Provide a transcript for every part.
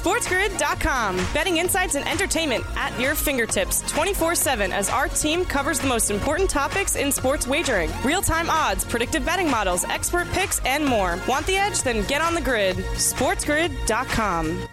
SportsGrid.com. Betting insights and entertainment at your fingertips 24 7 as our team covers the most important topics in sports wagering real time odds, predictive betting models, expert picks, and more. Want the edge? Then get on the grid. SportsGrid.com.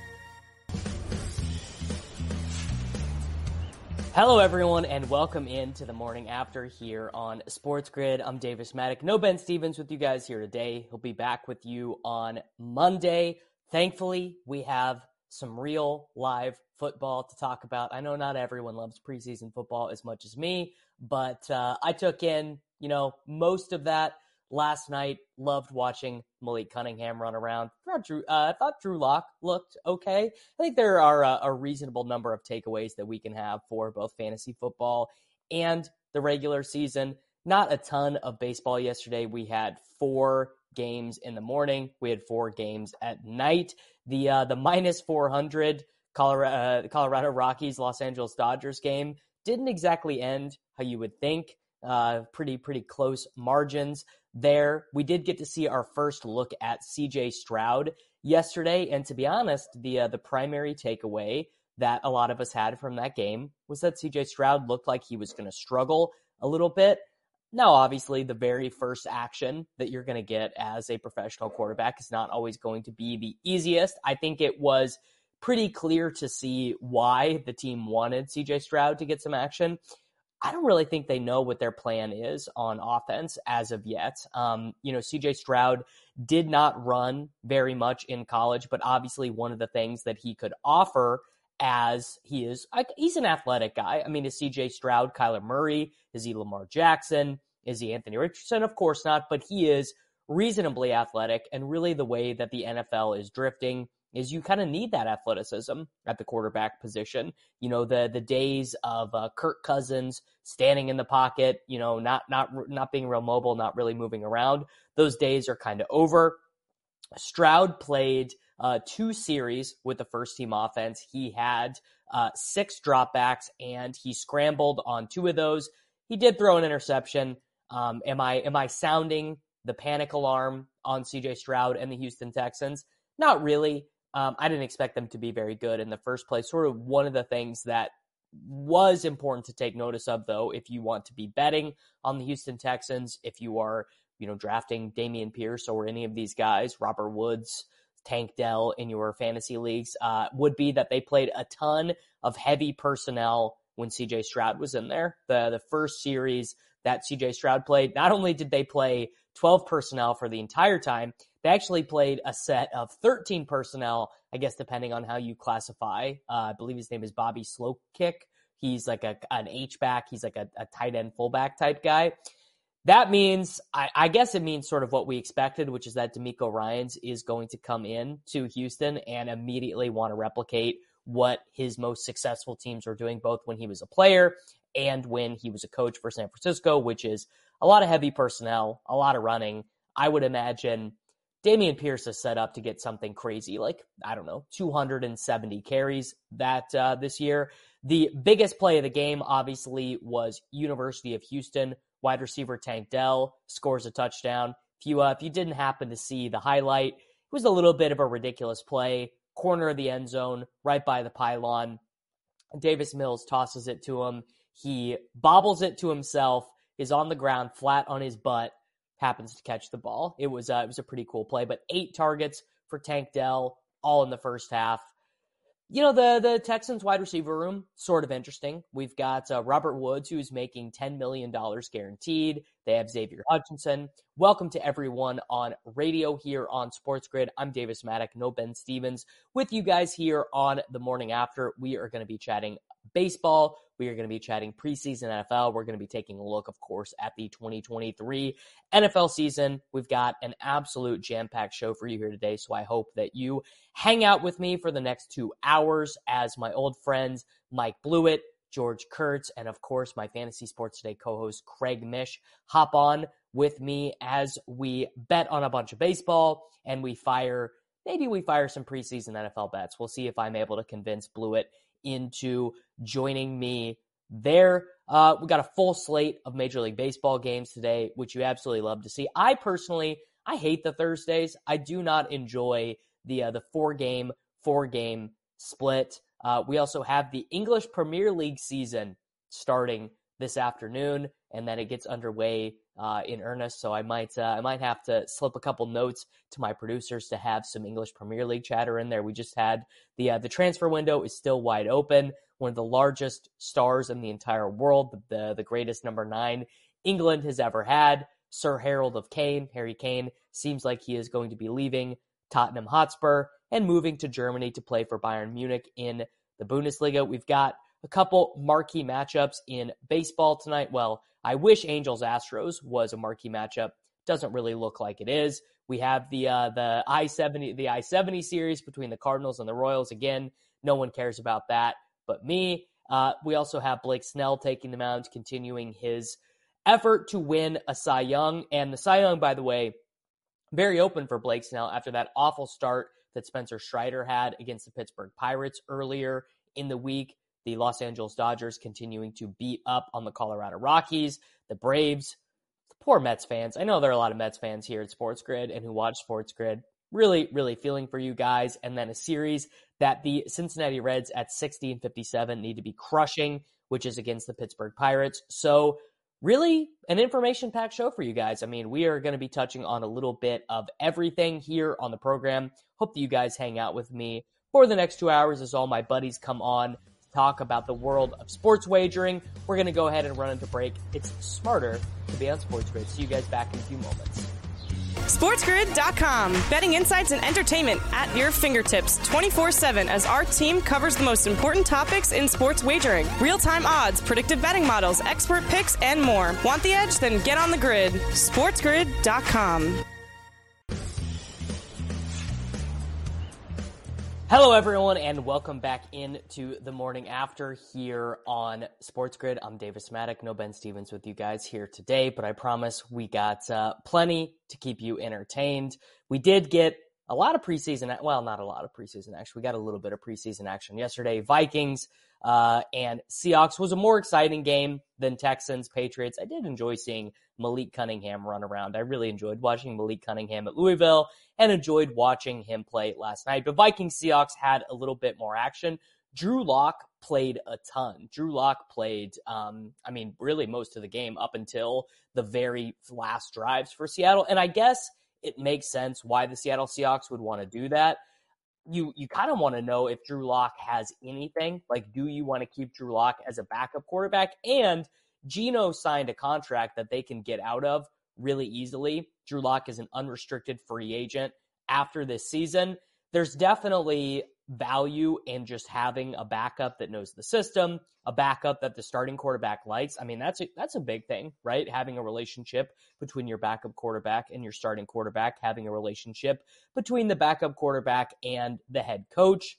Hello, everyone, and welcome into the morning after here on Sports Grid. I'm Davis Mattek. No Ben Stevens with you guys here today. He'll be back with you on Monday. Thankfully, we have some real live football to talk about. I know not everyone loves preseason football as much as me, but uh, I took in, you know, most of that last night. Loved watching Malik Cunningham run around. Thought Drew, uh, thought Drew Lock looked okay. I think there are a, a reasonable number of takeaways that we can have for both fantasy football and the regular season. Not a ton of baseball yesterday. We had four games in the morning. We had four games at night. The uh, the minus 400 Colorado, uh, Colorado Rockies Los Angeles Dodgers game didn't exactly end how you would think. Uh, pretty pretty close margins there. We did get to see our first look at CJ Stroud yesterday, and to be honest, the uh, the primary takeaway that a lot of us had from that game was that CJ Stroud looked like he was going to struggle a little bit. Now, obviously, the very first action that you're going to get as a professional quarterback is not always going to be the easiest. I think it was pretty clear to see why the team wanted CJ Stroud to get some action. I don't really think they know what their plan is on offense as of yet. Um, you know, CJ Stroud did not run very much in college, but obviously one of the things that he could offer as he is, he's an athletic guy. I mean, is CJ Stroud Kyler Murray? Is he Lamar Jackson? Is he Anthony Richardson? Of course not, but he is reasonably athletic. And really, the way that the NFL is drifting is you kind of need that athleticism at the quarterback position. You know, the the days of uh, Kirk Cousins standing in the pocket, you know, not not not being real mobile, not really moving around. Those days are kind of over. Stroud played uh, two series with the first team offense. He had uh, six dropbacks and he scrambled on two of those. He did throw an interception. Um, am I am I sounding the panic alarm on CJ Stroud and the Houston Texans? Not really. Um, I didn't expect them to be very good in the first place. Sort of one of the things that was important to take notice of, though, if you want to be betting on the Houston Texans, if you are, you know, drafting Dameon Pierce or any of these guys, Robert Woods, Tank Dell in your fantasy leagues, uh, would be that they played a ton of heavy personnel when CJ Stroud was in there. The the first series that CJ Stroud played, not only did they play 12 personnel for the entire time, they actually played a set of 13 personnel, I guess, depending on how you classify. Uh, I believe his name is Bobby Slowkick. He's like a, an H back. He's like a, a tight end fullback type guy. That means, I, I, guess it means sort of what we expected, which is that DeMeco Ryans is going to come in to Houston and immediately want to replicate what his most successful teams were doing, both when he was a player and when he was a coach for San Francisco, which is a lot of heavy personnel, a lot of running. I would imagine Dameon Pierce is set up to get something crazy, like, I don't know, 270 carries that uh, this year. The biggest play of the game, obviously, was University of Houston wide receiver Tank Dell scores a touchdown. If you uh, if you didn't happen to see the highlight, it was a little bit of a ridiculous play, corner of the end zone, right by the pylon. Davis Mills tosses it to him. He bobbles it to himself, is on the ground flat on his butt, happens to catch the ball. It was uh, it was a pretty cool play, but eight targets for Tank Dell, all in the first half you know the the Texans wide receiver room sort of interesting. We've got uh, Robert Woods who's making ten million dollars guaranteed. They have Xavier Hutchinson. Welcome to everyone on radio here on Sports Grid. I'm Davis Mattek, no Ben Stevens, with you guys here on the morning after. We are going to be chatting baseball. We are going to be chatting preseason NFL. We're going to be taking a look, of course, at the 2023 NFL season. We've got an absolute jam packed show for you here today. So I hope that you hang out with me for the next two hours as my old friends, Mike Blewitt, George Kurtz, and of course, my Fantasy Sports Today co host, Craig Mish, hop on with me as we bet on a bunch of baseball and we fire maybe we fire some preseason NFL bets. We'll see if I'm able to convince Blewitt into joining me there. Uh, we got a full slate of Major League Baseball games today, which you absolutely love to see. I personally, I hate the Thursdays. I do not enjoy the uh, the four game four game split. Uh, we also have the English Premier League season starting this afternoon, and then it gets underway uh, in earnest. So I might uh, I might have to slip a couple notes to my producers to have some English Premier League chatter in there. We just had the uh, the transfer window is still wide open. One of the largest stars in the entire world, the the, the greatest number nine England has ever had, Sir Harold of Kane, Harry Kane, seems like he is going to be leaving Tottenham Hotspur and moving to Germany to play for Bayern Munich in the Bundesliga. We've got a couple marquee matchups in baseball tonight. Well, I wish Angels Astros was a marquee matchup. Doesn't really look like it is. We have the uh, the I seventy the I seventy series between the Cardinals and the Royals. Again, no one cares about that but me. Uh, we also have Blake Snell taking the mound, continuing his effort to win a Cy Young. And the Cy Young, by the way, very open for Blake Snell after that awful start that Spencer Strider had against the Pittsburgh Pirates earlier in the week. The Los Angeles Dodgers continuing to beat up on the Colorado Rockies, the Braves, the poor Mets fans. I know there are a lot of Mets fans here at Sports Grid and who watch Sports Grid. Really, really feeling for you guys. And then a series that the Cincinnati Reds at 60 and 57 need to be crushing, which is against the Pittsburgh Pirates. So really an information packed show for you guys. I mean, we are going to be touching on a little bit of everything here on the program. Hope that you guys hang out with me for the next two hours as all my buddies come on talk about the world of sports wagering. We're going to go ahead and run into break. It's smarter to be on Sports Grid. See you guys back in a few moments. SportsGrid.com. Betting insights and entertainment at your fingertips 24 7 as our team covers the most important topics in sports wagering real time odds, predictive betting models, expert picks, and more. Want the edge? Then get on the grid. SportsGrid.com. Hello, everyone, and welcome back into the morning after here on Sports Grid. I'm Davis Mattek. no Ben Stevens with you guys here today, but I promise we got uh, plenty to keep you entertained. We did get a lot of preseason, well, not a lot of preseason action. We got a little bit of preseason action yesterday. Vikings uh, and Seahawks was a more exciting game than Texans Patriots. I did enjoy seeing Malik Cunningham run around. I really enjoyed watching Malik Cunningham at Louisville and enjoyed watching him play last night. But Viking Seahawks had a little bit more action. Drew Lock played a ton. Drew Lock played, um, I mean, really most of the game up until the very last drives for Seattle. And I guess it makes sense why the Seattle Seahawks would want to do that. You you kind of want to know if Drew Lock has anything. Like, do you want to keep Drew Lock as a backup quarterback? And Geno signed a contract that they can get out of really easily. Drew Lock is an unrestricted free agent after this season. There's definitely value in just having a backup that knows the system, a backup that the starting quarterback likes. I mean, that's a, that's a big thing, right? Having a relationship between your backup quarterback and your starting quarterback, having a relationship between the backup quarterback and the head coach.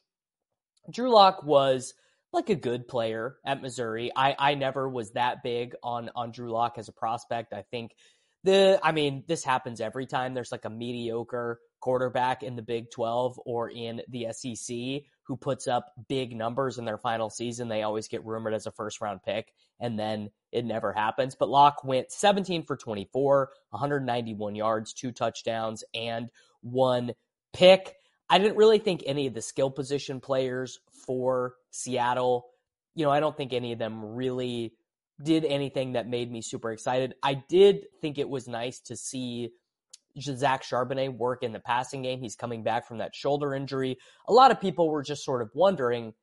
Drew Lock was like a good player at Missouri. I, I never was that big on on Drew Lock as a prospect. I think the I mean, this happens every time there's like a mediocre quarterback in the Big 12 or in the SEC who puts up big numbers in their final season. They always get rumored as a first round pick and then it never happens. But Lock went 17 for 24, 191 yards, two touchdowns, and one pick. I didn't really think any of the skill position players for Seattle, you know, I don't think any of them really did anything that made me super excited. I did think it was nice to see Zach Charbonnet work in the passing game. He's coming back from that shoulder injury. A lot of people were just sort of wondering,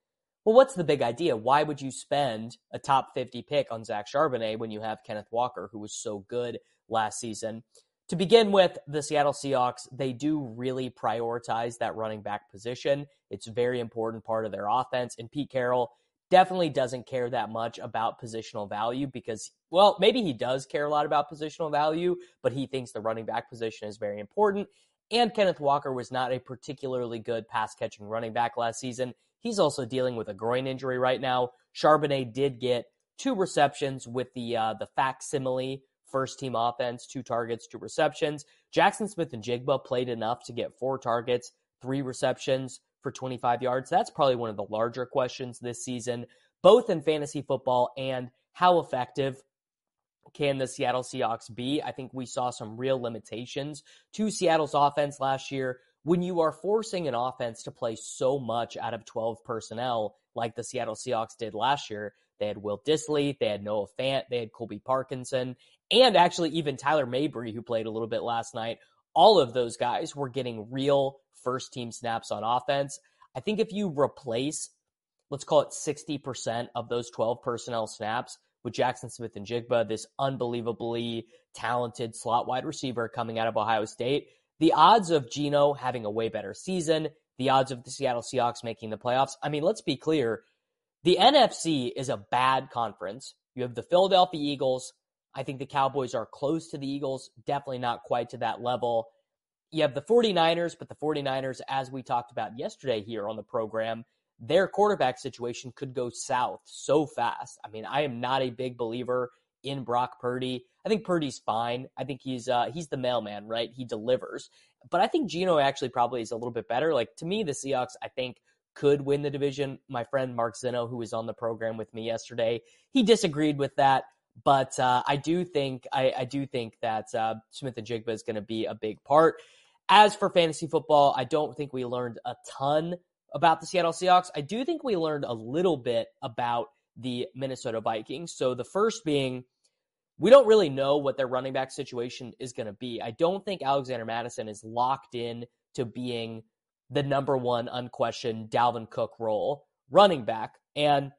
well, what's the big idea? Why would you spend a top 50 pick on Zach Charbonnet when you have Kenneth Walker, who was so good last season? To begin with, the Seattle Seahawks, they do really prioritize that running back position. It's a very important part of their offense. And Pete Carroll definitely doesn't care that much about positional value because, well, maybe he does care a lot about positional value, but he thinks the running back position is very important. And Kenneth Walker was not a particularly good pass catching running back last season. He's also dealing with a groin injury right now. Charbonnet did get two receptions with the uh, the facsimile first team offense, two targets, two receptions. Jaxon Smith-Njigba played enough to get four targets, three receptions for 25 yards. That's probably one of the larger questions this season, both in fantasy football and how effective can the Seattle Seahawks be? I think we saw some real limitations to Seattle's offense last year when you are forcing an offense to play so much out of 12 personnel, like the Seattle Seahawks did last year, they had Will Dissly, they had Noah Fant, they had Colby Parkinson, and actually even Tyler Mabry, who played a little bit last night. All of those guys were getting real first team snaps on offense. I think if you replace, let's call it 60% of those 12 personnel snaps with Jaxon Smith-Njigba, this unbelievably talented slot wide receiver coming out of Ohio State, the odds of Geno having a way better season, the odds of the Seattle Seahawks making the playoffs. I mean, let's be clear. The NFC is a bad conference. You have the Philadelphia Eagles. I think the Cowboys are close to the Eagles, definitely not quite to that level. You have the 49ers, but the 49ers, as we talked about yesterday here on the program, their quarterback situation could go south so fast. I mean, I am not a big believer in Brock Purdy. I think Purdy's fine. I think he's uh, he's the mailman, right? He delivers. But I think Geno actually probably is a little bit better. Like to me, the Seahawks, I think could win the division. My friend Mark Zeno, who was on the program with me yesterday, he disagreed with that. But uh, I do think I, I, do think that uh, Smith-Njigba is going to be a big part. As for fantasy football, I don't think we learned a ton about the Seattle Seahawks. I do think we learned a little bit about the Minnesota Vikings. So the first being we don't really know what their running back situation is going to be. I don't think Alexander Mattison is locked in to being the number one unquestioned Dalvin Cook role running back. And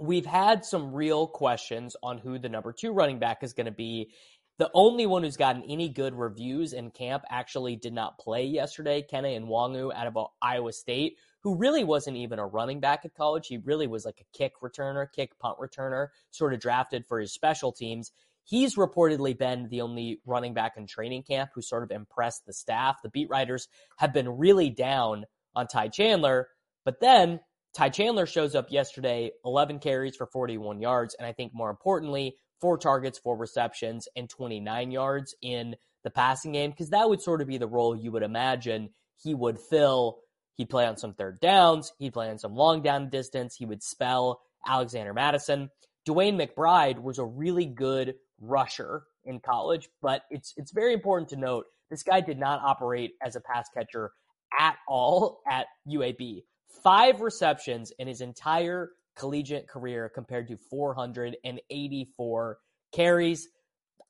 we've had some real questions on who the number two running back is going to be. The only one who's gotten any good reviews in camp actually did not play yesterday, Kene and Nwangwu out of Iowa State, who really wasn't even a running back at college. He really was like a kick returner, kick punt returner, sort of drafted for his special teams. He's reportedly been the only running back in training camp who sort of impressed the staff. The beat writers have been really down on Ty Chandler, but then Ty Chandler shows up yesterday, 11 carries for 41 yards, and I think more importantly, four targets, four receptions, and 29 yards in the passing game, because that would sort of be the role you would imagine he would fill He'd play on some third downs. He'd play on some long down distance. He would spell Alexander Mattison. DeWayne McBride was a really good rusher in college, but it's it's very important to note this guy did not operate as a pass catcher at all at UAB. Five receptions in his entire collegiate career compared to 484 carries.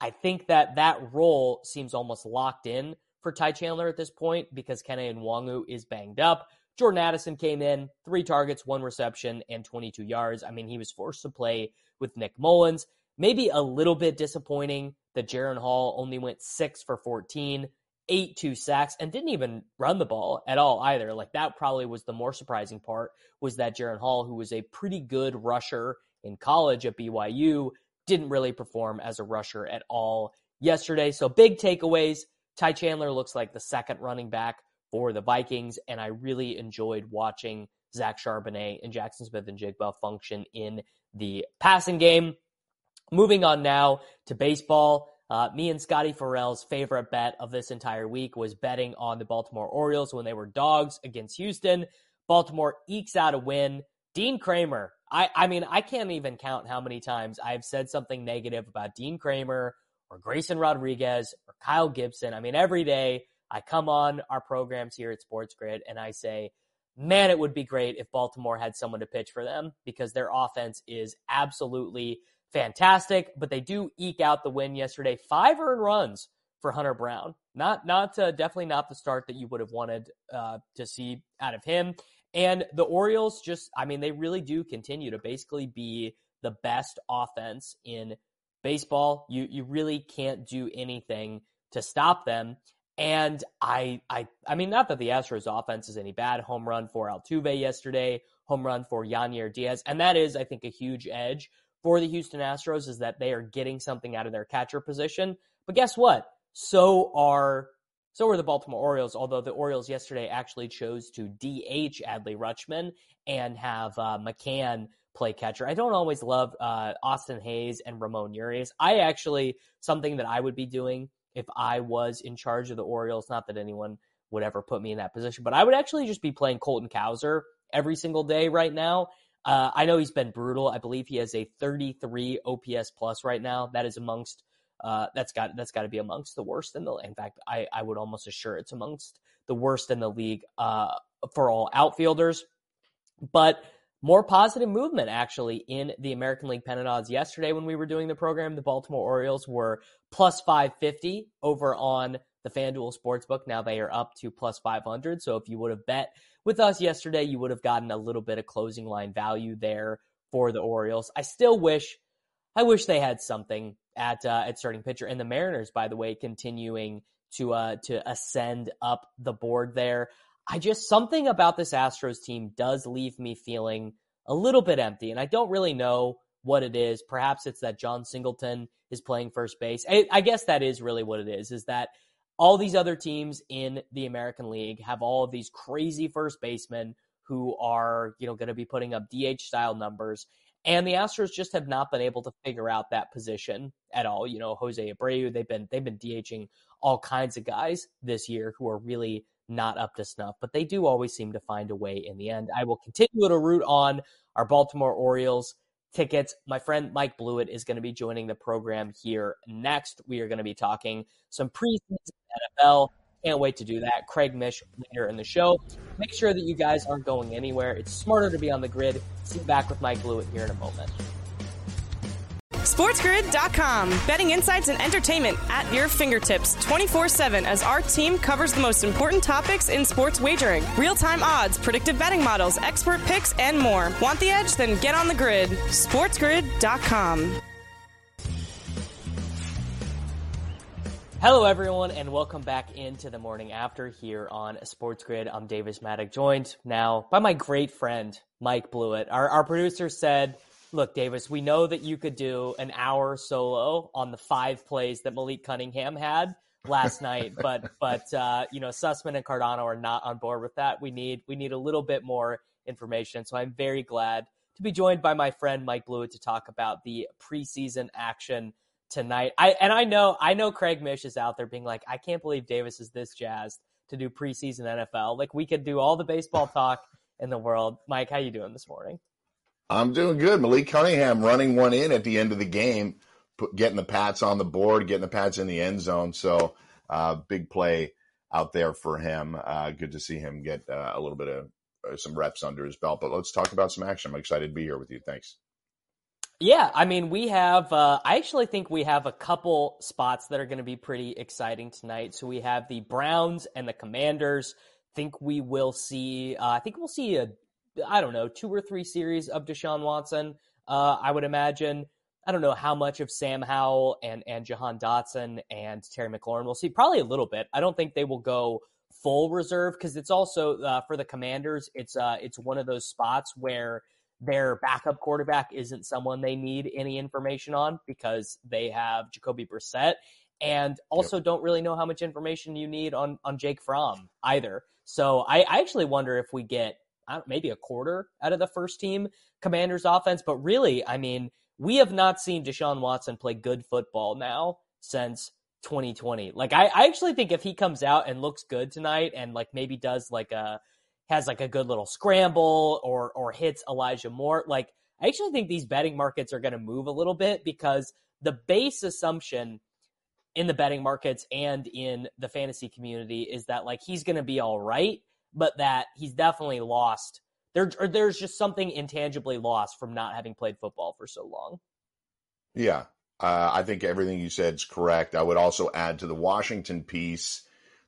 I think that that role seems almost locked in for Ty Chandler at this point because Kene Nwangwu is banged up. Jordan Addison came in, three targets, one reception, and 22 yards. I mean, he was forced to play with Nick Mullens. Maybe a little bit disappointing that Jaren Hall only went six for 14, eight two sacks, and didn't even run the ball at all either. Like that probably was the more surprising part was that Jaren Hall, who was a pretty good rusher in college at BYU, didn't really perform as a rusher at all yesterday. So big takeaways. Ty Chandler looks like the second running back for the Vikings, and I really enjoyed watching Zach Charbonnet and Jaxon Smith-Njigba function in the passing game. Moving on now to baseball. Uh, me and Scotty Farrell's favorite bet of this entire week was betting on the Baltimore Orioles when they were dogs against Houston. Baltimore ekes out a win. Dean Kremer, I, I mean, I can't even count how many times I've said something negative about Dean Kremer or Grayson Rodriguez or Kyle Gibson. I mean, every day I come on our programs here at Sports Grid and I say, man, it would be great if Baltimore had someone to pitch for them because their offense is absolutely fantastic. But they do eke out the win yesterday. Five earned runs for Hunter Brown. Not, not uh, definitely not the start that you would have wanted uh, to see out of him. And the Orioles just, I mean, they really do continue to basically be the best offense in baseball. You you really can't do anything to stop them. And I I I mean, not that the Astros offense is any bad. Home run for Altuve yesterday, home run for Yainer Diaz, and that is, I think, a huge edge for the Houston Astros is that they are getting something out of their catcher position. But guess what? So are so are the Baltimore Orioles. Although the Orioles yesterday actually chose to DH Adley Rutschman and have uh, McCann play catcher. I don't always love uh, Austin Hays and Ramon Urias. I actually something that I would be doing if I was in charge of the Orioles. Not that anyone would ever put me in that position, but I would actually just be playing Colton Cowser every single day right now. Uh, I know he's been brutal. I believe he has a 33 OPS plus right now. That is amongst uh, that's got that's got to be amongst the worst in the. In fact, I I would almost assure it's amongst the worst in the league uh, for all outfielders. But more positive movement actually in the American League pennant odds yesterday when we were doing the program. The Baltimore Orioles were plus 550 over on the FanDuel Sportsbook. Now they are up to plus 500. So if you would have bet with us yesterday, you would have gotten a little bit of closing line value there for the Orioles. I still wish, I wish they had something at uh, at starting pitcher. And the Mariners, by the way, continuing to uh, to ascend up the board there. I just something about this Astros team does leave me feeling a little bit empty, and I don't really know what it is. Perhaps it's that Jon Singleton is playing first base. I, I guess that is really what it is. Is that all these other teams in the American League have all of these crazy first basemen who are, you know, going to be putting up DH style numbers. And the Astros just have not been able to figure out that position at all. You know, Jose Abreu, they've been they've been DHing all kinds of guys this year who are really not up to snuff, but they do always seem to find a way in the end. I will continue to root on our Baltimore Orioles tickets. My friend Mike Blewitt is going to be joining the program here next. We are going to be talking some preseason NFL. Can't wait to do that. Craig Mish later in the show. Make sure that you guys aren't going anywhere. It's smarter to be on the grid. See you back with Mike Blewitt here in a moment. SportsGrid.com. Betting insights and entertainment at your fingertips 24 7 as our team covers the most important topics in sports wagering real time odds, predictive betting models, expert picks, and more. Want the edge? Then get on the grid. SportsGrid.com. Hello, everyone, and welcome back into the morning after here on Sports Grid. I'm Davis Mattek, joined now by my great friend, Mike Blewitt. Our, our producer said, Look, Davis, we know that you could do an hour solo on the five plays that Malik Cunningham had last night, but but uh, you know, Sussman and Cardano are not on board with that. We need we need a little bit more information. So I'm very glad to be joined by my friend Mike Blewitt to talk about the preseason action tonight. I and I know I know Craig Mish is out there being like, I can't believe Davis is this jazzed to do preseason NFL. Like we could do all the baseball talk in the world. Mike, how you doing this morning? I'm doing good. Malik Cunningham running one in at the end of the game, put, getting the Pats on the board, getting the Pats in the end zone. So uh, big play out there for him. Uh, good to see him get uh, a little bit of uh, some reps under his belt. But let's talk about some action. I'm excited to be here with you. Thanks. Yeah, I mean, we have, uh, I actually think we have a couple spots that are going to be pretty exciting tonight. So we have the Browns and the Commanders. think we will see, uh, I think we'll see a, I don't know, two or three series of Deshaun Watson. Uh, I would imagine. I don't know how much of Sam Howell and, and Jahan Dotson and Terry McLaurin we'll see. Probably a little bit. I don't think they will go full reserve because it's also uh, for the Commanders. It's uh, it's one of those spots where their backup quarterback isn't someone they need any information on because they have Jacoby Brissett and also yep. don't really know how much information you need on, on Jake Fromm either. So I, I actually wonder if we get maybe a quarter out of the first team Commanders offense, but really, I mean, we have not seen Deshaun Watson play good football now since 2020. Like I, I actually think if he comes out and looks good tonight and like maybe does like a has like a good little scramble or or hits Elijah Moore. Like I actually think these betting markets are going to move a little bit because the base assumption in the betting markets and in the fantasy community is that like he's going to be all right, but that he's definitely lost. There, there's just something intangibly lost from not having played football for so long. Yeah, uh, I think everything you said is correct. I would also add to the Washington piece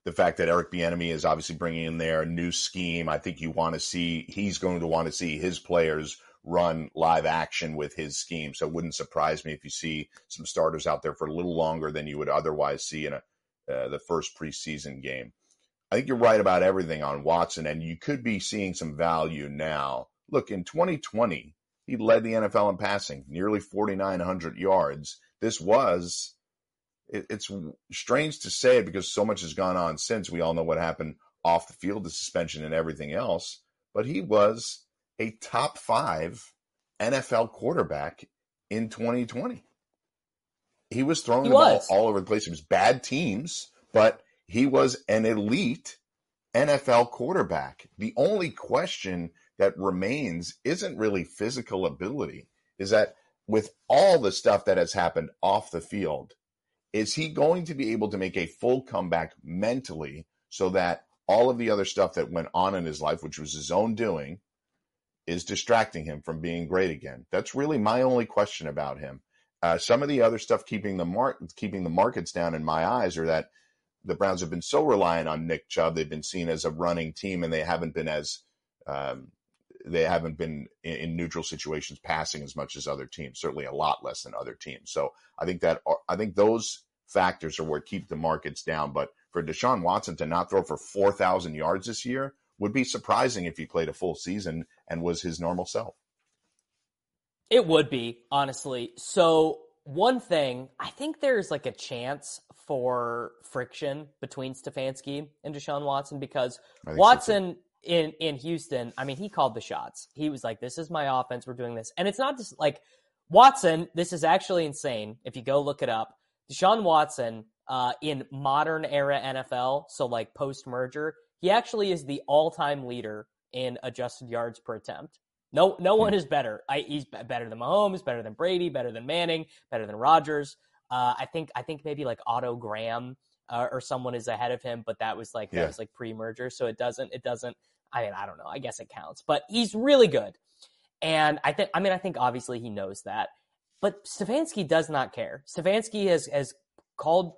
the fact that Eric Bieniemy is obviously bringing in there a new scheme. I think you want to see he's going to want to see his players run live action with his scheme. So it wouldn't surprise me if you see some starters out there for a little longer than you would otherwise see in a uh, the first preseason game. I think you're right about everything on Watson, and you could be seeing some value now. Look, in 2020, he led the NFL in passing, nearly 4,900 yards. This was it, it's strange to say it because so much has gone on since. We all know what happened off the field, the suspension and everything else. But he was a top five NFL quarterback in 2020. He was throwing he the was. ball all over the place. It was bad teams, but he was an elite NFL quarterback. The only question that remains isn't really physical ability, is that with all the stuff that has happened off the field, is he going to be able to make a full comeback mentally so that all of the other stuff that went on in his life, which was his own doing, is distracting him from being great again. That's really my only question about him. Uh, some of the other stuff keeping the mark keeping the markets down in my eyes are that the Browns have been so reliant on Nick Chubb. They've been seen as a running team, and they haven't been as um, they haven't been in, in, neutral situations passing as much as other teams. Certainly, a lot less than other teams. So I think that I think those factors are what keep the markets down. But for Deshaun Watson to not throw for four thousand yards this year would be surprising if he played a full season and was his normal self. It would be, honestly. So, one thing, I think there's like a chance for friction between Stefanski and Deshaun Watson because Watson so in in Houston, I mean, he called the shots. He was like, "This is my offense. We're doing this," and it's not just like Watson. This is actually insane. If you go look it up, Deshaun Watson uh, in modern era NFL, so like post merger, he actually is the all time leader in adjusted yards per attempt. No, no one is better. I, he's better than Mahomes, better than Brady, better than Manning, better than Rodgers. Uh, I think I think maybe like Otto Graham uh, or someone is ahead of him, but that was like yeah. that was like pre-merger, so it doesn't it doesn't. I mean, I don't know. I guess it counts, but he's really good, and I think I mean I think obviously he knows that, but Stefanski does not care. Stefanski has has called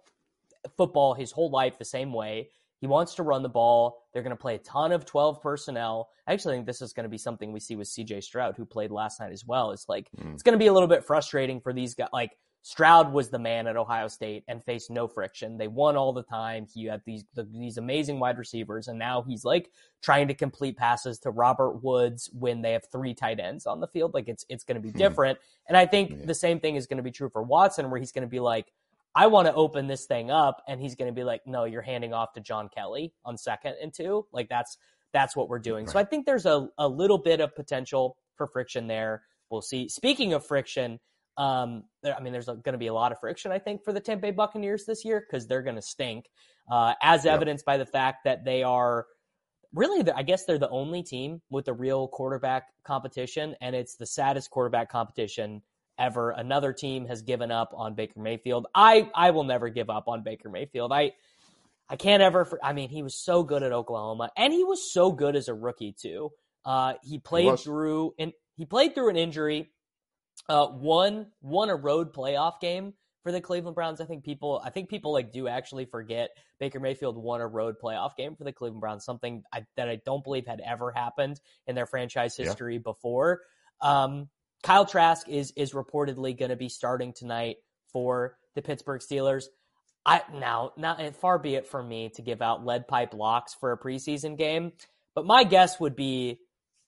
football his whole life the same way. He wants to run the ball. They're going to play a ton of 12 personnel. I actually think this is going to be something we see with CJ Stroud, who played last night as well. It's like, mm. it's going to be a little bit frustrating for these guys. Like, Stroud was the man at Ohio State and faced no friction. They won all the time. He had these the, these amazing wide receivers, and now he's like trying to complete passes to Robert Woods when they have three tight ends on the field. Like it's it's going to be hmm. different. And I think yeah. the same thing is going to be true for Watson, where he's going to be like, I want to open this thing up, and he's going to be like, no, you're handing off to John Kelly on second and two. Like that's that's what we're doing. Right. So I think there's a a little bit of potential for friction there. We'll see. Speaking of friction um, I mean, there's going to be a lot of friction, I think, for the Tampa Bay Buccaneers this year because they're going to stink, uh, as yep. evidenced by the fact that they are really, the, I guess, they're the only team with a real quarterback competition, and it's the saddest quarterback competition ever. Another team has given up on Baker Mayfield. I I will never give up on Baker Mayfield. I I can't ever. I mean, he was so good at Oklahoma, and he was so good as a rookie too. Uh, he played he through and he played through an injury uh, won won a road playoff game for the Cleveland Browns. I think people I think people like do actually forget Baker Mayfield won a road playoff game for the Cleveland Browns, something I, that I don't believe had ever happened in their franchise history yeah. before. Um, Kyle Trask is is reportedly going to be starting tonight for the Pittsburgh Steelers. I now not far be it from me to give out lead pipe locks for a preseason game, but my guess would be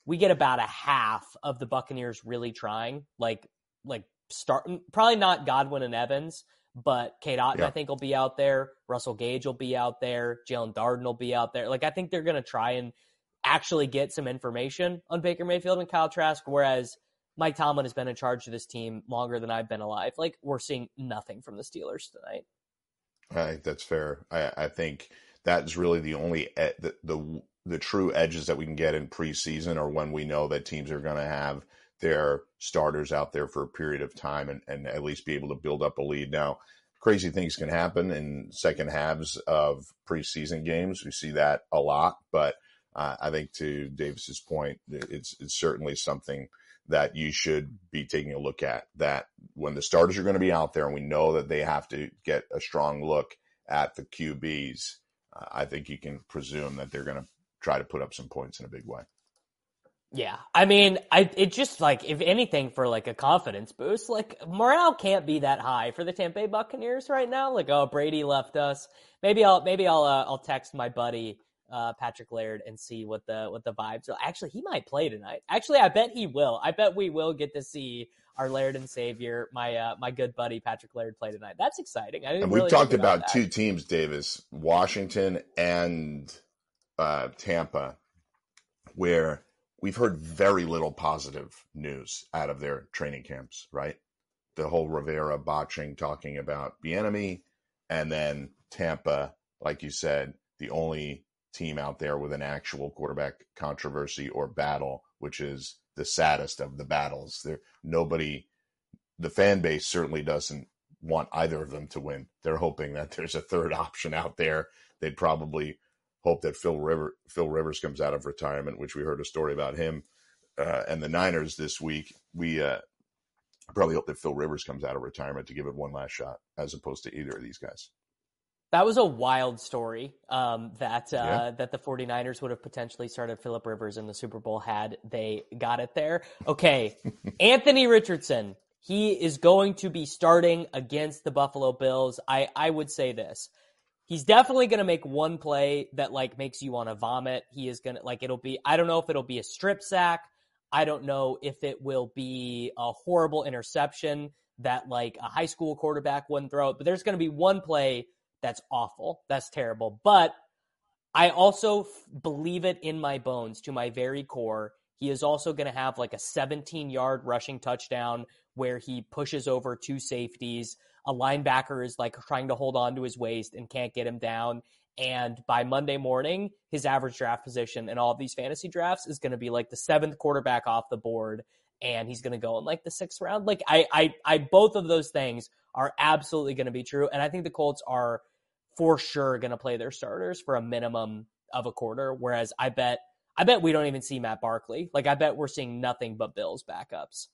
we get about a half of the Buccaneers really trying, like like start probably not Godwin and Evans, but Cade Otton yeah. I think will be out there. Russell Gage will be out there. Jaelon Darden will be out there. Like I think they're gonna try and actually get some information on Baker Mayfield and Kyle Trask, whereas Mike Tomlin has been in charge of this team longer than I've been alive. Like we're seeing nothing from the Steelers tonight. I think that's fair. I, I think that's really the only the, the the true edges that we can get in preseason or when we know that teams are going to have their starters out there for a period of time and, and at least be able to build up a lead. Now, crazy things can happen in second halves of preseason games. We see that a lot, but uh, I think to Davis's point, it's it's certainly something that you should be taking a look at. That when the starters are going to be out there, and we know that they have to get a strong look at the QBs, uh, I think you can presume that they're going to try to put up some points in a big way. Yeah, I mean, I it just like if anything for like a confidence boost, like morale can't be that high for the Tampa Bay Buccaneers right now. Like, oh, Brady left us. Maybe I'll maybe I'll uh, I'll text my buddy uh, Patrick Laird and see what the what the vibes are. Actually, he might play tonight. Actually, I bet he will. I bet we will get to see our Laird and Savior, my uh, my good buddy Patrick Laird, play tonight. That's exciting. and we've talked about, about two teams, Davis, Washington and uh, Tampa, where we've heard very little positive news out of their training camps, right? The whole Rivera botching, talking about Bieniemy, and then Tampa, like you said, the only team out there with an actual quarterback controversy or battle, which is the saddest of the battles. There, nobody, the fan base certainly doesn't want either of them to win. They're hoping that there's a third option out there. They'd probably hope that Phil River Phil Rivers comes out of retirement, which we heard a story about him uh, and the Niners this week. We uh, probably hope that Phil Rivers comes out of retirement to give it one last shot, as opposed to either of these guys. That was a wild story um, that uh, yeah. that the 49ers would have potentially started Philip Rivers in the Super Bowl had they got it there. Okay, Anthony Richardson, he is going to be starting against the Buffalo Bills. I I would say this. He's definitely going to make one play that like makes you want to vomit. He is going to like it'll be I don't know if it'll be a strip sack. I don't know if it will be a horrible interception that like a high school quarterback wouldn't throw it, but there's going to be one play that's awful. That's terrible. But I also f- believe it in my bones to my very core. He is also going to have like a 17 yard rushing touchdown where he pushes over two safeties. A linebacker is like trying to hold on to his waist and can't get him down. And by Monday morning, his average draft position in all of these fantasy drafts is going to be like the seventh quarterback off the board. And he's going to go in like the sixth round. Like I, I, I, both of those things are absolutely going to be true. And I think the Colts are for sure going to play their starters for a minimum of a quarter. Whereas I bet, I bet we don't even see Matt Barkley. Like I bet we're seeing nothing but Bills backups.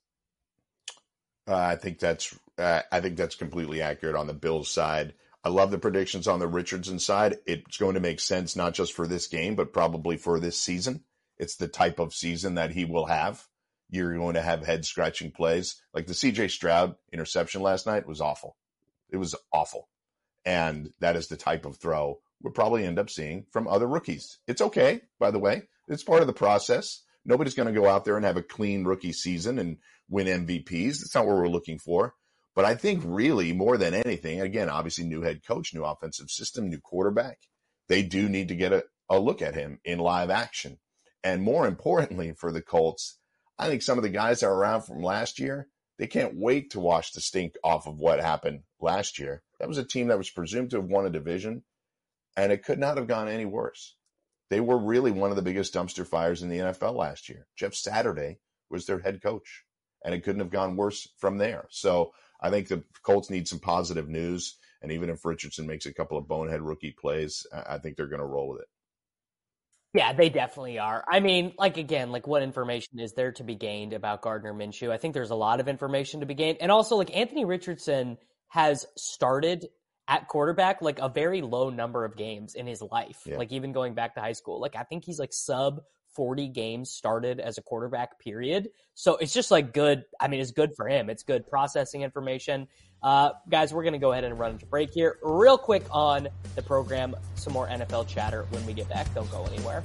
Uh, I think that's, uh, I think that's completely accurate on the Bills side. I love the predictions on the Richardson side. It's going to make sense not just for this game, but probably for this season. It's the type of season that he will have. You're going to have head scratching plays. Like the CJ Stroud interception last night was awful. It was awful. And that is the type of throw we'll probably end up seeing from other rookies. It's okay, by the way. It's part of the process. Nobody's going to go out there and have a clean rookie season and win MVPs. That's not what we're looking for. But I think really more than anything, again, obviously new head coach, new offensive system, new quarterback, they do need to get a, a look at him in live action. And more importantly for the Colts, I think some of the guys that are around from last year, they can't wait to wash the stink off of what happened last year. That was a team that was presumed to have won a division, and it could not have gone any worse. They were really one of the biggest dumpster fires in the NFL last year. Jeff Saturday was their head coach, and it couldn't have gone worse from there. So I think the Colts need some positive news. And even if Richardson makes a couple of bonehead rookie plays, I think they're going to roll with it. Yeah, they definitely are. I mean, like again, like what information is there to be gained about Gardner Minshew? I think there's a lot of information to be gained. And also like Anthony Richardson has started at quarterback like a very low number of games in his life. Yeah. Like even going back to high school. Like I think he's like sub 40 games started as a quarterback, period. So it's just like good. I mean, it's good for him. It's good processing information. Uh, guys, we're going to go ahead and run into break here. Real quick on the program, some more NFL chatter when we get back. Don't go anywhere.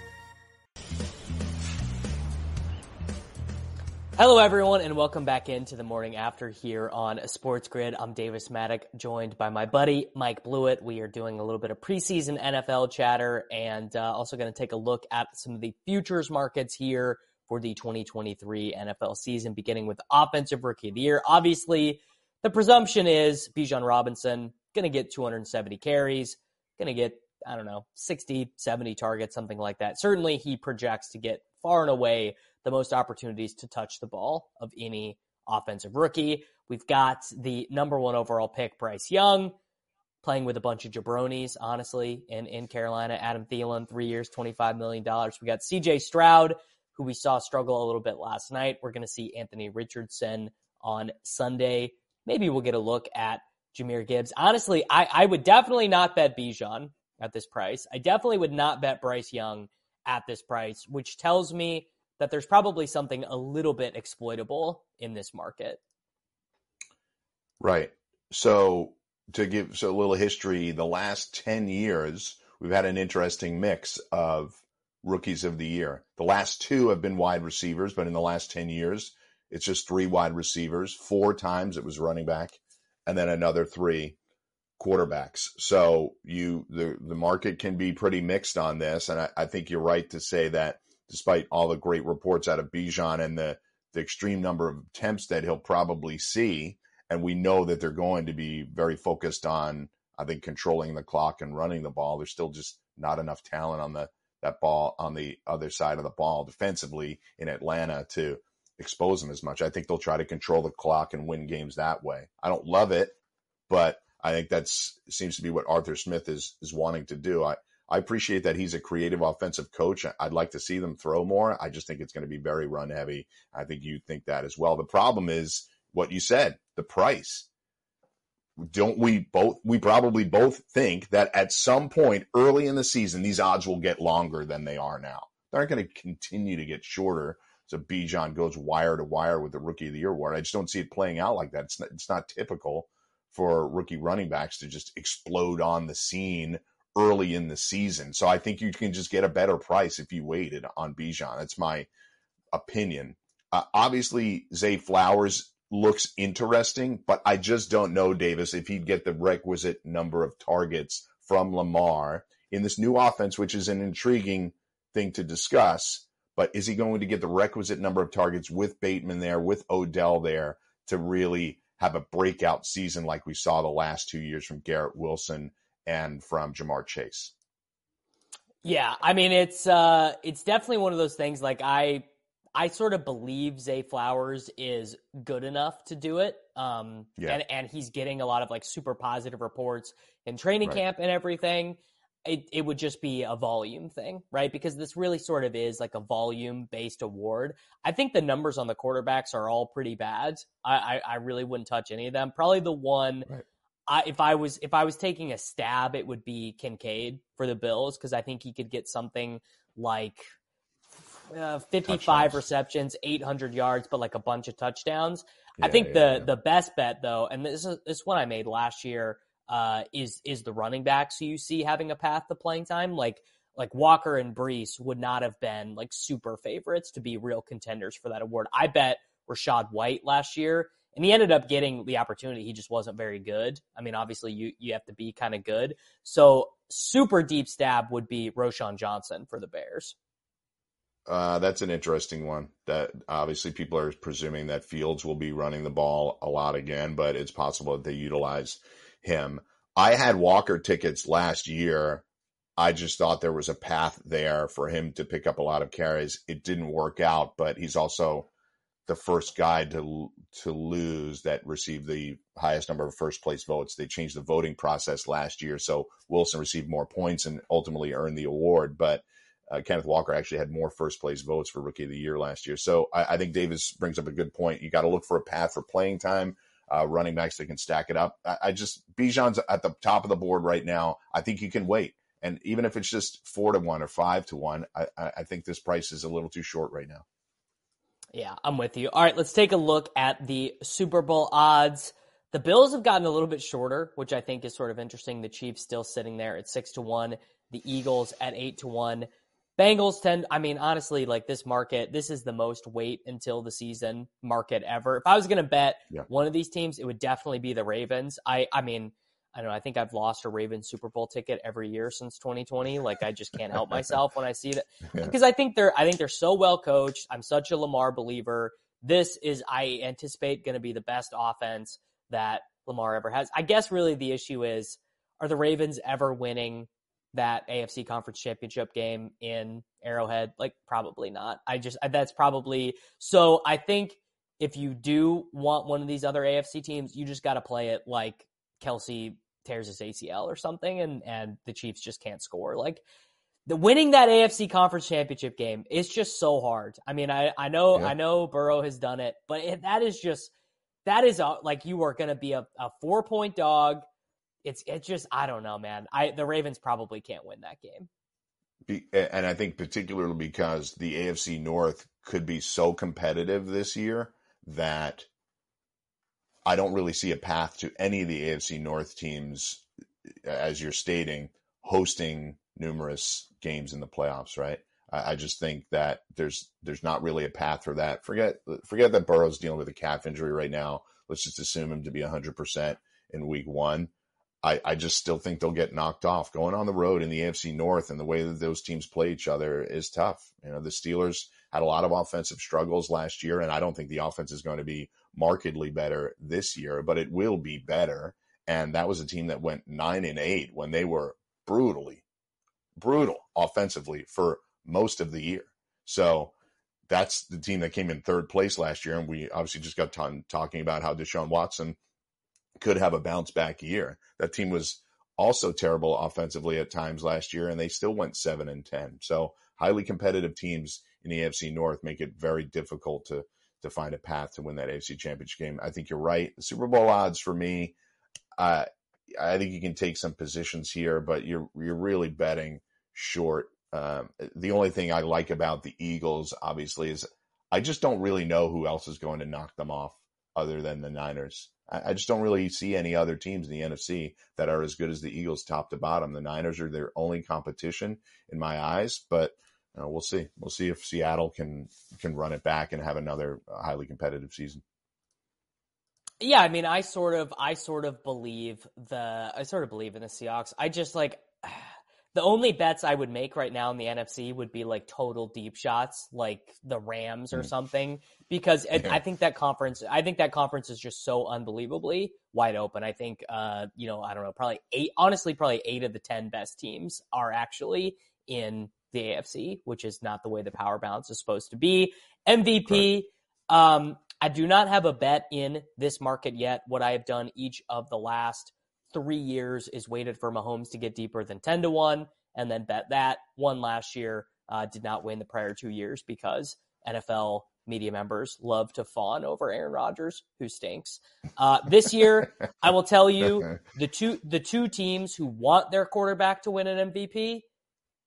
Hello, everyone, and welcome back into the morning after here on Sports Grid. I'm Davis Mattek, joined by my buddy Mike Blewitt. We are doing a little bit of preseason NFL chatter and uh, also going to take a look at some of the futures markets here for the 2023 NFL season, beginning with Offensive Rookie of the Year. Obviously, the presumption is Bijan Robinson going to get 270 carries, going to get, I don't know, 60, 70 targets, something like that. Certainly, he projects to get far and away the most opportunities to touch the ball of any offensive rookie. We've got the number one overall pick, Bryce Young, playing with a bunch of jabronis, honestly, in, in Carolina. Adam Thielen, three years, $25 million. We got CJ Stroud, who we saw struggle a little bit last night. We're going to see Anthony Richardson on Sunday. Maybe we'll get a look at Jahmyr Gibbs. Honestly, I, I would definitely not bet Bijan at this price. I definitely would not bet Bryce Young at this price, which tells me that there's probably something a little bit exploitable in this market. Right. So to give so a little history, the last 10 years, we've had an interesting mix of rookies of the year. The last two have been wide receivers, but in the last 10 years, it's just three wide receivers. Four times it was running back, and then another three quarterbacks. So you the the market can be pretty mixed on this, and I, I think you're right to say that despite all the great reports out of Bijan and the, the extreme number of attempts that he'll probably see. And we know that they're going to be very focused on, I think, controlling the clock and running the ball. There's still just not enough talent on the that ball on the other side of the ball defensively in Atlanta to expose them as much. I think they'll try to control the clock and win games that way. I don't love it, but I think that's seems to be what Arthur Smith is is wanting to do. I I appreciate that he's a creative offensive coach. I'd like to see them throw more. I just think it's going to be very run heavy. I think you think that as well. The problem is what you said, the price. Don't we both, we probably both think that at some point early in the season, these odds will get longer than they are now. They aren't going to continue to get shorter. So Bijan goes wire to wire with the rookie of the year award. I just don't see it playing out like that. It's not, it's not typical for rookie running backs to just explode on the scene early in the season. So I think you can just get a better price if you waited on Bijan. That's my opinion. Uh, obviously, Zay Flowers looks interesting, but I just don't know, Davis, if he'd get the requisite number of targets from Lamar in this new offense, which is an intriguing thing to discuss. But is he going to get the requisite number of targets with Bateman there, with Odell there, to really have a breakout season like we saw the last two years from Garrett Wilson and from Ja'Marr Chase? Yeah, I mean it's uh it's definitely one of those things like I I sort of believe Zay Flowers is good enough to do it. Um, yeah. and, and he's getting a lot of like super positive reports in training right. camp and everything. It, it would just be a volume thing, right? Because this really sort of is like a volume based award. I think the numbers on the quarterbacks are all pretty bad. I, I, I really wouldn't touch any of them. Probably the one right. I, if I was if I was taking a stab, it would be Kincaid for the Bills because I think he could get something like uh, 55 touchdowns. receptions, 800 yards, but like a bunch of touchdowns. Yeah, I think yeah, the yeah. the best bet though, and this is this one I made last year, uh, is is the running backs who you see having a path to playing time. Like like Walker and Breece would not have been like super favorites to be real contenders for that award. I bet Rachaad White last year, and he ended up getting the opportunity. He just wasn't very good. I mean, obviously you you have to be kind of good. So super deep stab would be Roschon Johnson for the Bears. Uh, that's an interesting one. That obviously people are presuming that Fields will be running the ball a lot again, but it's possible that they utilize him. I had Walker tickets last year. I just thought there was a path there for him to pick up a lot of carries. It didn't work out, but he's also the first guy to to lose that received the highest number of first place votes. They changed the voting process last year, so Wilson received more points and ultimately earned the award. But uh, Kenneth Walker actually had more first place votes for Rookie of the Year last year. So I, I think Davis brings up a good point. You got to look for a path for playing time. Uh, running backs that can stack it up. I, I just Bijan's at the top of the board right now. I think you can wait, and even if it's just four to one or five to one, I, I think this price is a little too short right now. Yeah, I'm with you. All right, let's take a look at the Super Bowl odds. The Bills have gotten a little bit shorter, which I think is sort of interesting. The Chiefs still sitting there at six to one. The Eagles at eight to one. Bengals tend, I mean, honestly, like this market, this is the most wait until the season market ever. If I was going to bet yeah. one of these teams, it would definitely be the Ravens. I, I mean, I don't know. I think I've lost a Ravens Super Bowl ticket every year since 2020. Like I just can't help myself when I see that because I think they're, I think they're so well coached. I'm such a Lamar believer. This is, I anticipate, going to be the best offense that Lamar ever has. I guess really the issue is, are the Ravens ever winning that AFC Conference Championship game in Arrowhead? Like, probably not. I just, that's probably, so I think if you do want one of these other AFC teams, you just got to play it like Kelce tears his ACL or something and, and the Chiefs just can't score. Like, the winning that AFC Conference Championship game is just so hard. I mean, I, I know, yeah. I know Burrow has done it, but it, that is just, that is a, like you are going to be a, a four point dog it's it's just I don't know, man. I the Ravens probably can't win that game. Be, and I think particularly because the AFC North could be so competitive this year that I don't really see a path to any of the AFC North teams, as you're stating, hosting numerous games in the playoffs. Right? I, I just think that there's there's not really a path for that. Forget forget that Burrow's dealing with a calf injury right now. Let's just assume him to be 100 percent in Week One I, I just still think they'll get knocked off. Going on the road in the AFC North and the way that those teams play each other is tough. You know, the Steelers had a lot of offensive struggles last year, and I don't think the offense is going to be markedly better this year, but it will be better. And that was a team that went nine and eight when they were brutally, brutal offensively for most of the year. So that's the team that came in third place last year. And we obviously just got ton talking about how Deshaun Watson could have a bounce back year. That team was also terrible offensively at times last year, and they still went seven and ten. So highly competitive teams in the AFC North make it very difficult to to find a path to win that AFC Championship game. I think you're right. The Super Bowl odds for me, uh, I think you can take some positions here, but you're you're really betting short. Um, the only thing I like about the Eagles, obviously, is I just don't really know who else is going to knock them off other than the Niners. I, I just don't really see any other teams in the NFC that are as good as the Eagles, top to bottom. The Niners are their only competition in my eyes, but uh, we'll see. We'll see if Seattle can can run it back and have another highly competitive season. Yeah, I mean, I sort of, I sort of believe the, I sort of believe in the Seahawks. I just like the only bets I would make right now in the NFC would be like total deep shots, like the Rams or mm. something, because yeah. I think that conference, I think that conference is just so unbelievably wide open. I think, uh, you know, I don't know, probably eight, honestly, probably eight of the ten best teams are actually in the AFC, which is not the way the power balance is supposed to be. MVP, um, I do not have a bet in this market yet. What I have done each of the last three years is waited for Mahomes to get deeper than 10 to 1 and then bet that. One last year, uh, did not win the prior two years because NFL media members love to fawn over Aaron Rodgers, who stinks. Uh, this year, I will tell you the two the two teams who want their quarterback to win an MVP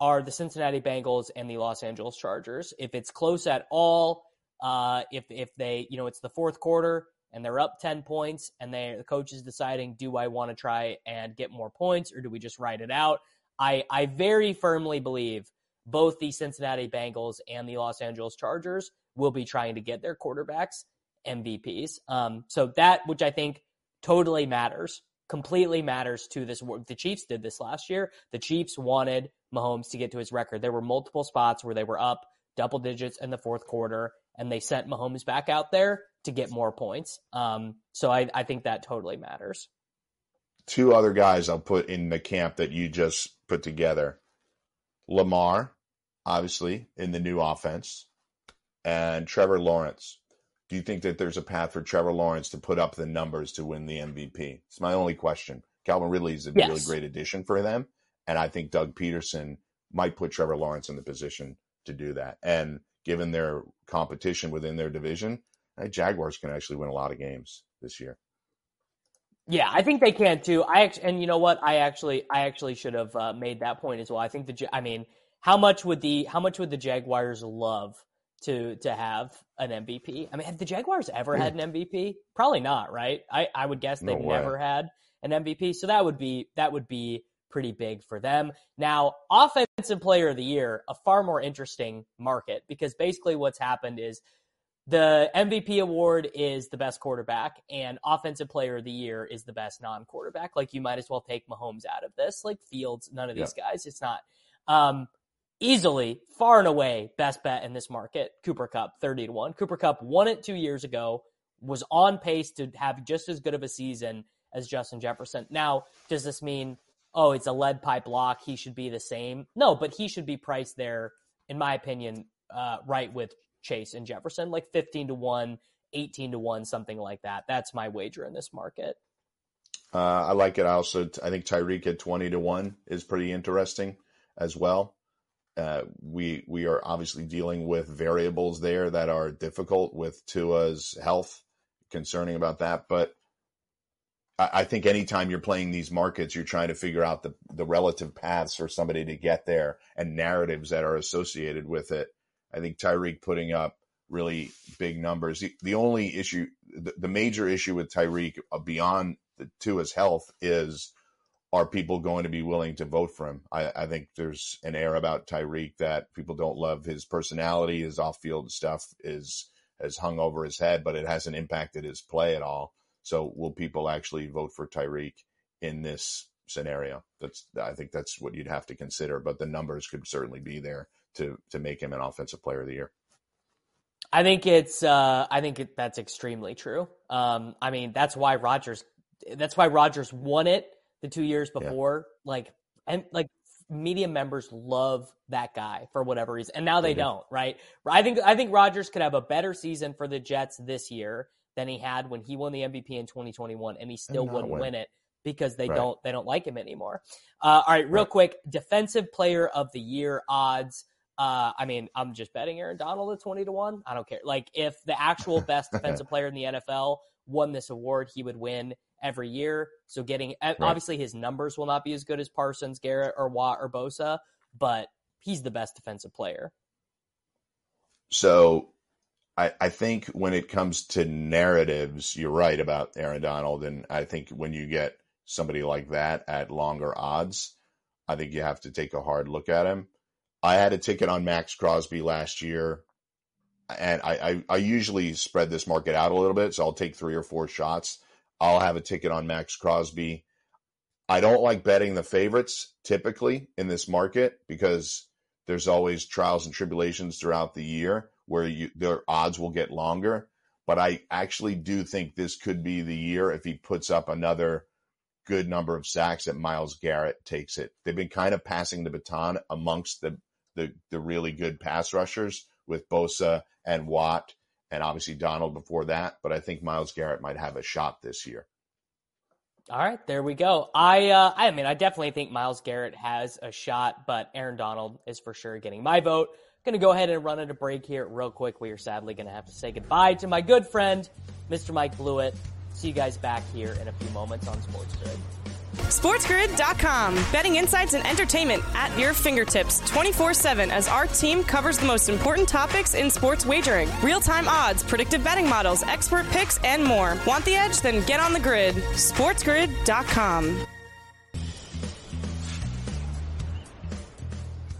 are the Cincinnati Bengals and the Los Angeles Chargers. If it's close at all, uh, if if they you know it's the fourth quarter and they're up ten points and they the coach is deciding do I want to try and get more points or do we just ride it out? I I very firmly believe both the Cincinnati Bengals and the Los Angeles Chargers will be trying to get their quarterbacks MVPs. Um, so that which I think totally matters completely matters to this. The Chiefs did this last year. The Chiefs wanted Mahomes to get to his record. There were multiple spots where they were up double digits in the fourth quarter, and they sent Mahomes back out there to get more points. Um, so I, I think that totally matters. Two other guys I'll put in the camp that you just put together Lamar, obviously, in the new offense, and Trevor Lawrence do you think that there's a path for Trevor Lawrence to put up the numbers to win the MVP? It's my only question. Calvin Ridley is a yes. really great addition for them, and I think Doug Pederson might put Trevor Lawrence in the position to do that. And given their competition within their division, Jaguars can actually win a lot of games this year. Yeah, I think they can too. I actually, and you know what? I actually, I actually should have uh, made that point as well. I think the, I mean, how much would the, how much would the Jaguars love to to have an MVP. I mean, have the Jaguars ever had an MVP? Probably not, right? I, I would guess they've no never had an MVP. So that would be that would be pretty big for them. Now, offensive player of the year, a far more interesting market because basically what's happened is the MVP award is the best quarterback and offensive player of the year is the best non-quarterback. Like you might as well take Mahomes out of this. Like Fields, none of these yeah. guys. It's not. Um, easily, far and away, best bet in this market. Cooper Kupp, 30 to 1. Cooper Kupp won it two years ago, was on pace to have just as good of a season as Justin Jefferson. Now, does this mean, oh, it's a lead pipe lock? He should be the same? No, but he should be priced there, in my opinion, uh, right with Chase and Jefferson, like 15 to 1, 18 to 1, something like that. That's my wager in this market. Uh, I like it. I also, I think Tyreek at 20 to 1 is pretty interesting as well. Uh, we we are obviously dealing with variables there that are difficult with Tua's health, concerning about that. But I, think anytime you're playing these markets, you're trying to figure out the the relative paths for somebody to get there and narratives that are associated with it. I think Tyreek putting up really big numbers. The, the only issue, the, the major issue with Tyreek uh, beyond the, Tua's health is are people going to be willing to vote for him? I, I think there's an air about Tyreek that people don't love his personality, his off field stuff is has hung over his head, but it hasn't impacted his play at all. So will people actually vote for Tyreek in this scenario? That's I think that's what you'd have to consider. But the numbers could certainly be there to to make him an offensive player of the year. I think it's uh, I think it, that's extremely true. Um, I mean that's why Rodgers that's why Rodgers won it the two years before, yeah. like and like media members love that guy for whatever reason, and now they don't. Right? I think I think Rodgers could have a better season for the Jets this year than he had when he won the MVP in 2021, and he still wouldn't win. win. it because they right. don't they don't like him anymore. Uh, all right, real right. quick, defensive player of the year odds. Uh, I mean, I'm just betting Aaron Donald at 20 to 1. I don't care. Like, if the actual best defensive player in the NFL won this award, he would win every year. So, getting right. obviously his numbers will not be as good as Parsons, Garrett, or Watt or Bosa, but he's the best defensive player. So, I, I think when it comes to narratives, you're right about Aaron Donald. And I think when you get somebody like that at longer odds, I think you have to take a hard look at him. I had a ticket on Maxx Crosby last year, and I, I, I, usually spread this market out a little bit, so I'll take three or four shots. I'll have a ticket on Maxx Crosby. I don't like betting the favorites typically in this market because there's always trials and tribulations throughout the year where you, their odds will get longer. But I actually do think this could be the year if he puts up another good number of sacks that Myles Garrett takes it. They've been kind of passing the baton amongst the the the really good pass rushers with Bosa and Watt and obviously Donald before that. But I think Myles Garrett might have a shot this year. All right, there we go. I uh, I mean, I definitely think Myles Garrett has a shot, but Aaron Donald is for sure getting my vote. To go ahead and run a break here real quick. We are sadly to have to say goodbye to my good friend, Mr. Mike Blewitt. See you guys back here in a few moments on Sports Grid. SportsGrid.com. Betting insights and entertainment at your fingertips 24 7 as our team covers the most important topics in sports wagering real time odds, predictive betting models, expert picks, and more. Want the edge? Then get on the grid. SportsGrid.com.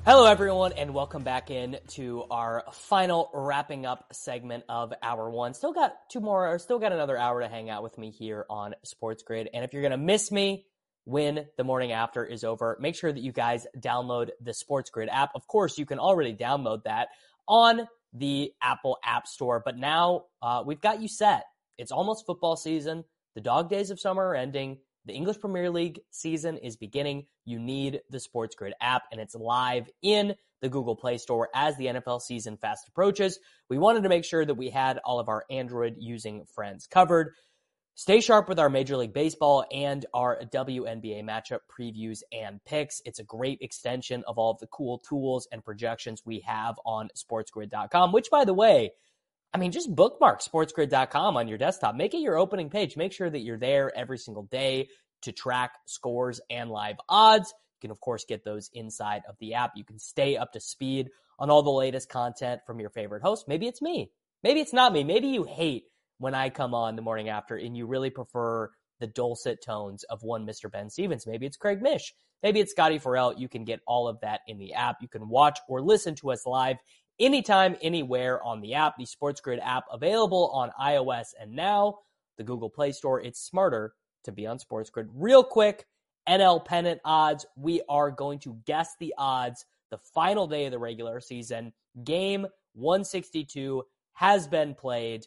Hello, everyone, and welcome back in to our final wrapping up segment of hour one. Still got two more, or still got another hour to hang out with me here on Sports Grid. And if you're going to miss me, when the morning after is over. Make sure that you guys download the Sports Grid app. Of course, you can already download that on the Apple App Store, but now uh, we've got you set. It's almost football season. The dog days of summer are ending. The English Premier League season is beginning. You need the Sports Grid app, and it's live in the Google Play Store as the NFL season fast approaches. We wanted to make sure that we had all of our Android using friends covered. Stay sharp with our Major League Baseball and our WNBA matchup previews and picks. It's a great extension of all of the cool tools and projections we have on sportsgrid.com, which, by the way, I mean, just bookmark sportsgrid.com on your desktop. Make it your opening page. Make sure that you're there every single day to track scores and live odds. You can, of course, get those inside of the app. You can stay up to speed on all the latest content from your favorite host. Maybe it's me. Maybe it's not me. Maybe you hate when I come on the morning after and you really prefer the dulcet tones of one Mr. Ben Stevens. Maybe it's Craig Mish. Maybe it's Scotty Farrell. You can get all of that in the app. You can watch or listen to us live anytime, anywhere on the app. The Sports Grid app available on iOS and now the Google Play Store. It's smarter to be on Sports Grid. Real quick, NL pennant odds. We are going to guess the odds the final day of the regular season. Game 162 has been played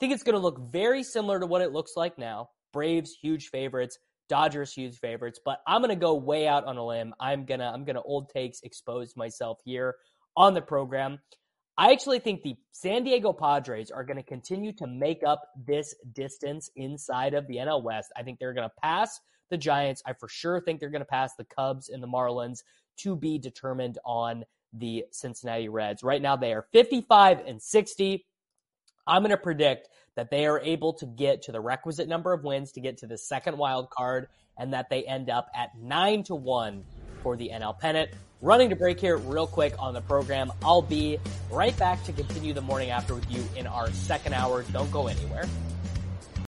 I think it's going to look very similar to what it looks like now. Braves huge favorites, Dodgers huge favorites, but I'm going to go way out on a limb. I'm going to I'm going to old takes expose myself here on the program. I actually think the San Diego Padres are going to continue to make up this distance inside of the NL West. I think they're going to pass the Giants. I for sure think they're going to pass the Cubs and the Marlins to be determined on the Cincinnati Reds. Right now they are 55 and 60. I'm going to predict that they are able to get to the requisite number of wins to get to the second wild card and that they end up at 9 to 1 for the NL pennant. Running to break here real quick on the program. I'll be right back to continue the morning after with you in our second hour. Don't go anywhere.